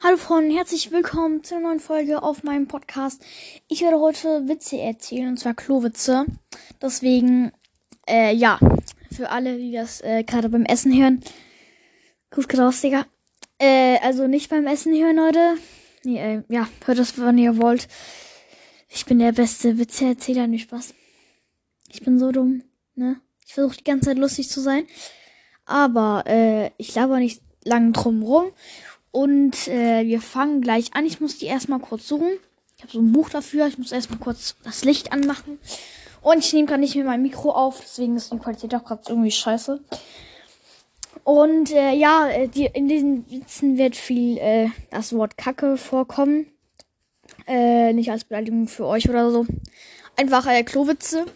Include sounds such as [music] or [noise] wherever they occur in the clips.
Hallo Freunde, herzlich willkommen zu einer neuen Folge auf meinem Podcast. Ich werde heute Witze erzählen, und zwar Klowitze. Deswegen, äh, ja, für alle, die das äh, gerade beim Essen hören. Gut raus, Digga. Äh, also nicht beim Essen hören, Leute. Nee, äh, ja, hört das, wann ihr wollt. Ich bin der beste Witzeerzähler, nicht Spaß. Ich bin so dumm, ne? Ich versuche die ganze Zeit lustig zu sein. Aber, äh, ich laber nicht lang drum rum. Und äh, wir fangen gleich an. Ich muss die erstmal kurz suchen. Ich habe so ein Buch dafür. Ich muss erstmal kurz das Licht anmachen. Und ich nehme gerade nicht mehr mein Mikro auf, deswegen ist die Qualität auch gerade irgendwie scheiße. Und äh, ja, äh, die, in diesen Witzen wird viel äh, das Wort Kacke vorkommen. Äh, nicht als Beleidigung für euch oder so. Einfach äh, Klowitze.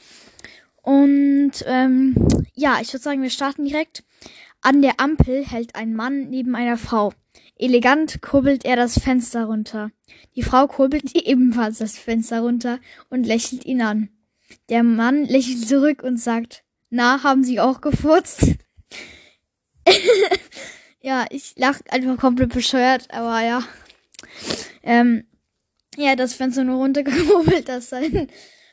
Und ähm, ja, ich würde sagen, wir starten direkt. An der Ampel hält ein Mann neben einer Frau. Elegant kurbelt er das Fenster runter. Die Frau kurbelt [laughs] ebenfalls das Fenster runter und lächelt ihn an. Der Mann lächelt zurück und sagt, na, haben Sie auch gefurzt? [laughs] ja, ich lach einfach komplett bescheuert, aber ja. Ähm, ja, das Fenster nur runtergekurbelt, [laughs] dass sein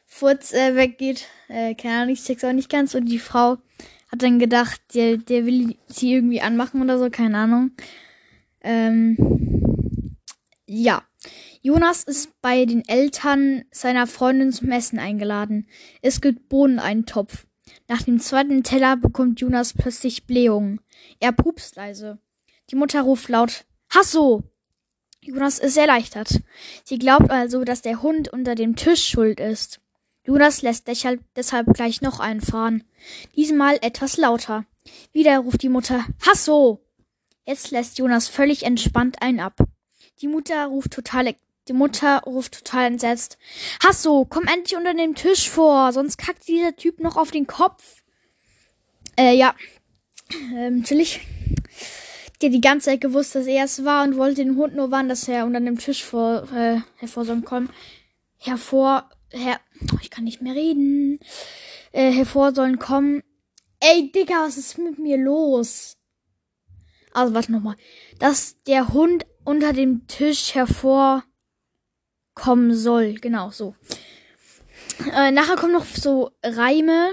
Furz äh, weggeht. Äh, keine Ahnung, ich check's auch nicht ganz. Und die Frau hat dann gedacht, der, der will sie irgendwie anmachen oder so, keine Ahnung. Ähm, ja. Jonas ist bei den Eltern seiner Freundin zum Essen eingeladen. Es gibt Bohneneintopf. Nach dem zweiten Teller bekommt Jonas plötzlich Blähungen. Er pupst leise. Die Mutter ruft laut Hasso! Jonas ist erleichtert. Sie glaubt also, dass der Hund unter dem Tisch schuld ist. Jonas lässt deshalb, deshalb gleich noch einfahren. Diesmal etwas lauter. Wieder ruft die Mutter Hasso! Jetzt lässt Jonas völlig entspannt einen ab. Die Mutter ruft total, die Mutter ruft total entsetzt. Hasso, komm endlich unter dem Tisch vor, sonst kackt dieser Typ noch auf den Kopf. Äh, ja. Ähm. Die hat die ganze Zeit gewusst, dass er es war und wollte den Hund nur warnen, dass er unter dem Tisch vor, äh, hervor soll kommen. Hervor, her, oh, ich kann nicht mehr reden. Äh, hervor sollen kommen. Ey, Digga, was ist mit mir los? Also, warte nochmal. Dass der Hund unter dem Tisch hervorkommen soll. Genau, so. Äh, nachher kommen noch so Reime.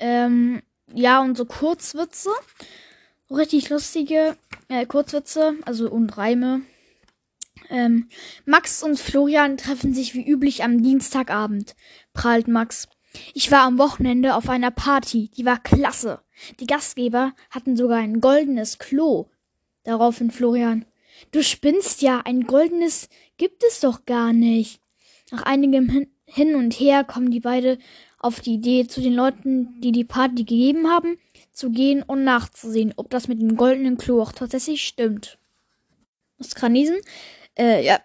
Ähm, ja, und so Kurzwitze. Richtig lustige äh, Kurzwitze, also und Reime. Ähm, Max und Florian treffen sich wie üblich am Dienstagabend, prahlt Max. Ich war am Wochenende auf einer Party, die war klasse. Die Gastgeber hatten sogar ein goldenes Klo. Daraufhin Florian. Du spinnst ja, ein goldenes gibt es doch gar nicht. Nach einigem Hin und Her kommen die beide auf die Idee, zu den Leuten, die die Party gegeben haben, zu gehen und nachzusehen, ob das mit dem goldenen Klo auch tatsächlich stimmt. Muss Kranisen? Äh, ja.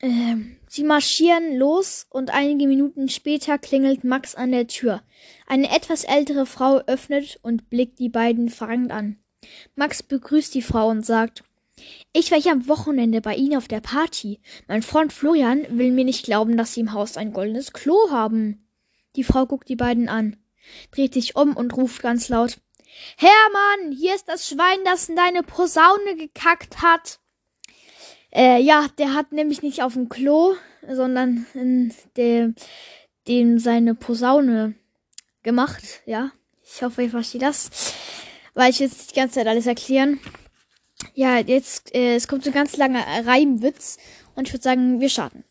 Äh, sie marschieren los und einige Minuten später klingelt Max an der Tür. Eine etwas ältere Frau öffnet und blickt die beiden fragend an. Max begrüßt die Frau und sagt, ich war hier am Wochenende bei Ihnen auf der Party. Mein Freund Florian will mir nicht glauben, dass Sie im Haus ein goldenes Klo haben. Die Frau guckt die beiden an, dreht sich um und ruft ganz laut Hermann, hier ist das Schwein, das in deine Posaune gekackt hat. Äh, ja, der hat nämlich nicht auf dem Klo, sondern in dem, dem seine Posaune gemacht, ja. Ich hoffe, ihr versteht das. Weil ich jetzt die ganze Zeit alles erklären. Ja, jetzt, äh, es kommt so ein ganz langer Reimwitz. Und ich würde sagen, wir starten.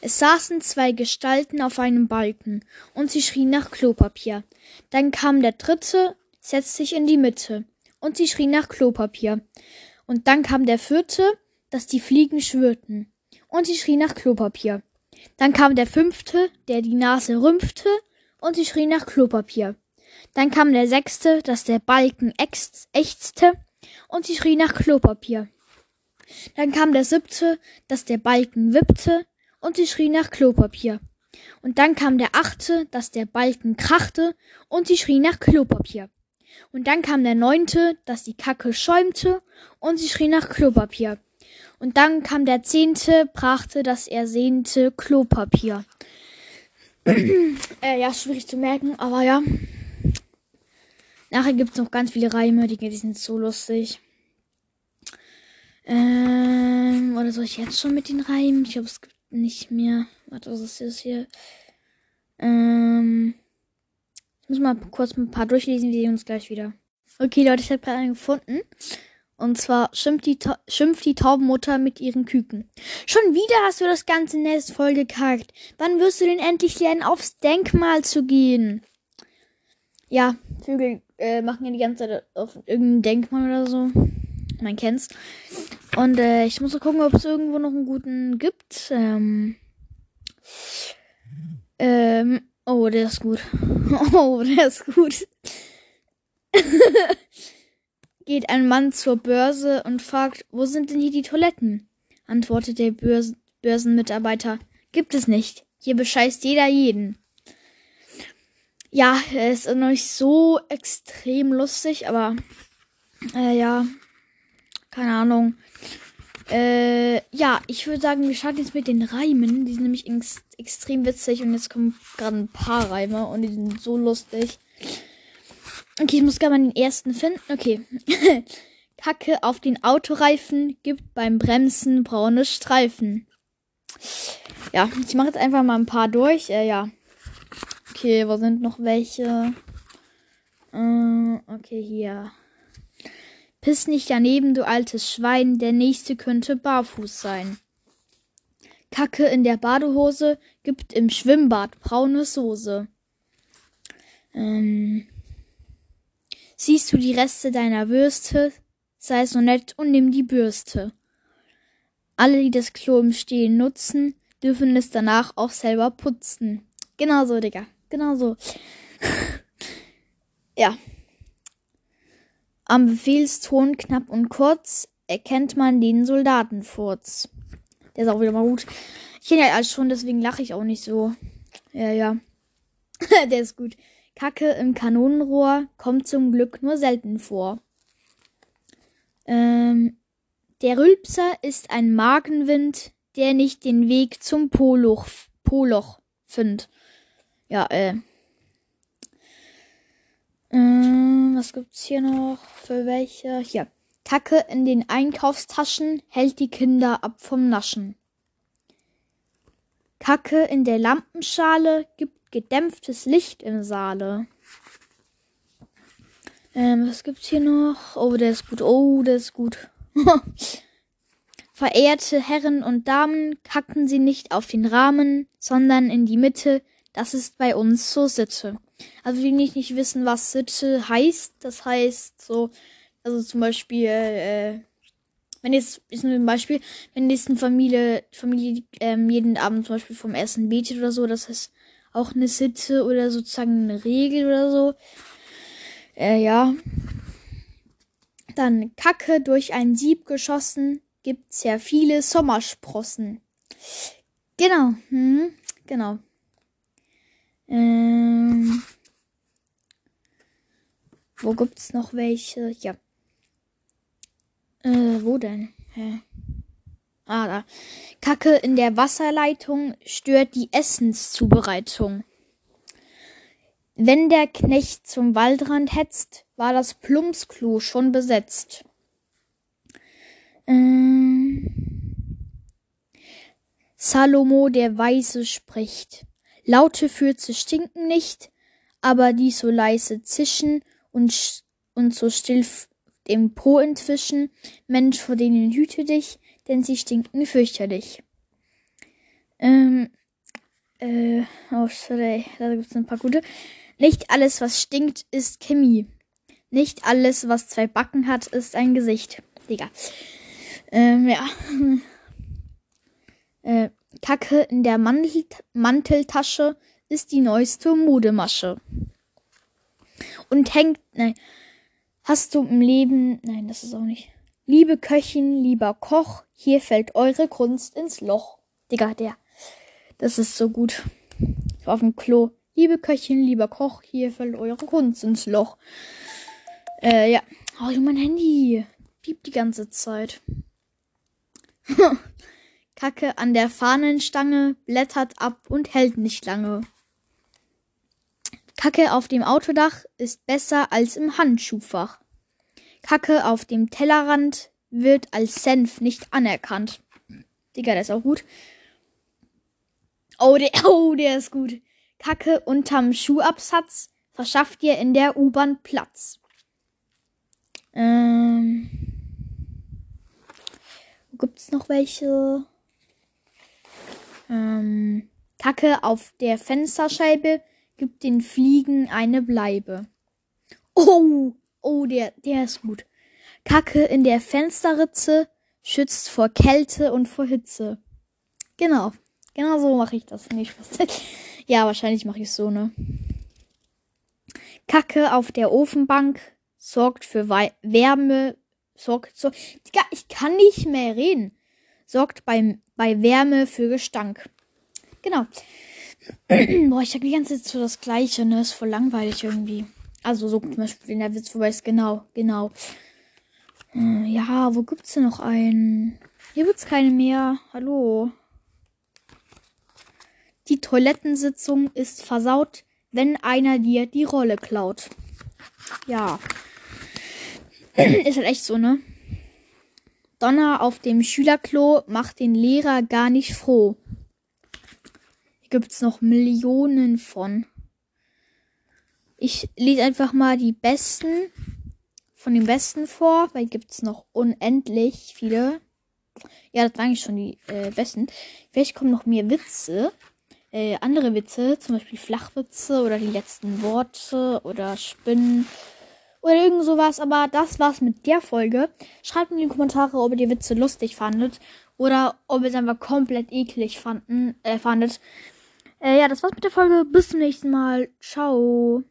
Es saßen zwei Gestalten auf einem Balken und sie schrien nach Klopapier. Dann kam der dritte, setzte sich in die Mitte und sie schrien nach Klopapier. Und dann kam der vierte, dass die Fliegen schwirrten und sie schrien nach Klopapier. Dann kam der fünfte, der die Nase rümpfte und sie schrien nach Klopapier. Dann kam der sechste, dass der Balken ächzte und sie schrie nach Klopapier. Dann kam der siebte, dass der Balken wippte und sie schrie nach Klopapier. Und dann kam der achte, dass der Balken krachte und sie schrie nach Klopapier. Und dann kam der neunte, dass die Kacke schäumte und sie schrie nach Klopapier. Und dann kam der zehnte, brachte, dass er sehnte Klopapier. [clears throat] äh, ja, schwierig zu merken, aber ja. Nachher gibt es noch ganz viele Reime, die, die sind so lustig. Ähm, oder soll ich jetzt schon mit den Reimen? Ich glaube, es gibt nicht mehr. Warte, was ist das hier? Ähm. Ich muss mal kurz ein paar durchlesen, wir sehen uns gleich wieder. Okay, Leute, ich habe gerade einen gefunden. Und zwar schimpft die, schimpft die Taubenmutter mit ihren Küken. Schon wieder hast du das ganze Nest vollgekackt. Wann wirst du denn endlich lernen, aufs Denkmal zu gehen? Ja, Vögel äh, machen ja die ganze Zeit auf irgendein Denkmal oder so. Man kennt's. Und äh, ich muss mal gucken, ob es irgendwo noch einen guten gibt. Ähm, ähm, oh, der ist gut. [laughs] Oh, der ist gut. [laughs] geht ein Mann zur Börse und fragt, wo sind denn hier die Toiletten? Antwortet der Börs Börsenmitarbeiter, gibt es nicht. Hier bescheißt jeder jeden. Ja, er ist noch nicht so extrem lustig, aber äh, ja, keine Ahnung. Äh, ja, ich würde sagen, wir starten jetzt mit den Reimen. Die sind nämlich ex extrem witzig und jetzt kommen gerade ein paar Reime und die sind so lustig. Okay, ich muss gerade mal den ersten finden. Okay. [laughs] Kacke auf den Autoreifen gibt beim Bremsen braune Streifen. Ja, ich mache jetzt einfach mal ein paar durch. Äh, ja. Okay, wo sind noch welche? Äh, okay, hier. Piss nicht daneben, du altes Schwein. Der nächste könnte barfuß sein. Kacke in der Badehose gibt im Schwimmbad braune Soße. Ähm. Siehst du die Reste deiner Würste? Sei so nett und nimm die Bürste. Alle, die das Klo im Stehen nutzen, dürfen es danach auch selber putzen. Genau so, Digga. Genau so. [laughs] ja. Am Befehlston knapp und kurz erkennt man den Soldatenfurz. Der ist auch wieder mal gut. Ich kenne ja alles schon, deswegen lache ich auch nicht so. Ja, ja. [laughs] Der ist gut. Kacke im Kanonenrohr kommt zum Glück nur selten vor. Ähm, der Rülpser ist ein Magenwind, der nicht den Weg zum Poloch, Poloch findet. Ja, äh. äh. Was gibt's hier noch für welche? Hier. Kacke in den Einkaufstaschen hält die Kinder ab vom Naschen. Kacke in der Lampenschale gibt gedämpftes Licht im Saale. Ähm, was gibt's hier noch? Oh, der ist gut. Oh, der ist gut. [laughs] Verehrte Herren und Damen, kacken Sie nicht auf den Rahmen, sondern in die Mitte. Das ist bei uns so Sitte. Also die nicht, nicht wissen, was Sitte heißt, das heißt so, also zum Beispiel, äh, wenn jetzt, ist nur ein Beispiel, wenn jetzt eine Familie, Familie ähm, jeden Abend zum Beispiel vom Essen betet oder so, das heißt, auch eine Sitte oder sozusagen eine Regel oder so. Äh, ja. Dann Kacke durch ein Sieb geschossen, gibt's ja viele Sommersprossen. Genau, hm, genau. Ähm, wo gibt's noch welche? Ja. Äh, wo denn? Hä? Ah, da. Kacke in der Wasserleitung stört die Essenszubereitung. Wenn der Knecht zum Waldrand hetzt, war das Plumpsklo schon besetzt. Ähm Salomo der Weise spricht. Laute Fürze stinken nicht, aber die so leise zischen und, und so still dem Po entwischen. Mensch, vor denen hüte dich, denn sie stinken fürchterlich. Ähm, äh, oh, sorry, da gibt's ein paar gute. Nicht alles, was stinkt, ist Chemie. Nicht alles, was zwei Backen hat, ist ein Gesicht. Digga. Ähm, ja. [laughs] Äh, Kacke in der Mantel Manteltasche ist die neueste Modemasche. Und hängt, nein, hast du im Leben, nein, das ist auch nicht. Liebe Köchin, lieber Koch, hier fällt eure Kunst ins Loch. Digga, der. Das ist so gut. Ich war auf dem Klo. Liebe Köchin, lieber Koch, hier fällt eure Kunst ins Loch. Äh, ja. Oh, mein Handy. Piept die ganze Zeit. [laughs] Kacke an der Fahnenstange, blättert ab und hält nicht lange. Kacke auf dem Autodach ist besser als im Handschuhfach. Kacke auf dem Tellerrand wird als Senf nicht anerkannt. Digga, der ist auch gut. Oh, der, [laughs] oh, der ist gut. Kacke unterm Schuhabsatz verschafft dir in der U-Bahn Platz. Ähm. Gibt's noch welche? Ähm. Kacke auf der Fensterscheibe gibt den Fliegen eine Bleibe. Oh, oh, der, der ist gut. Kacke in der Fensterritze schützt vor Kälte und vor Hitze. Genau. Genau so mache ich das. Nicht [laughs] ja, wahrscheinlich mache ich es so, ne? Kacke auf der Ofenbank sorgt für Wei Wärme, sorgt so. Ich kann nicht mehr reden. Sorgt bei, bei Wärme für Gestank. Genau. [clears throat] Boah, ich habe die ganze Zeit so das Gleiche, ne? Ist voll langweilig irgendwie. Also so zum Beispiel, wenn der Witz vorbei ist, genau, genau. Hm, ja, wo gibt's denn noch einen? Hier gibt's keine mehr. Hallo. Die Toilettensitzung ist versaut, wenn einer dir die Rolle klaut. Ja. [clears throat] ist halt echt so, ne? Donner auf dem Schülerklo macht den Lehrer gar nicht froh. Hier gibt's noch Millionen von. Ich lese einfach mal die besten von den besten vor, weil gibt's noch unendlich viele. Ja, das waren eigentlich schon die äh, besten. Vielleicht kommen noch mehr Witze. Äh, andere Witze, zum Beispiel Flachwitze oder die letzten Worte oder Spinnen oder irgend sowas. Aber das war's mit der Folge. Schreibt in die Kommentare, ob ihr die Witze lustig fandet oder ob ihr es einfach komplett eklig fanden, äh, fandet. Äh, ja, das war's mit der Folge. Bis zum nächsten Mal. Ciao.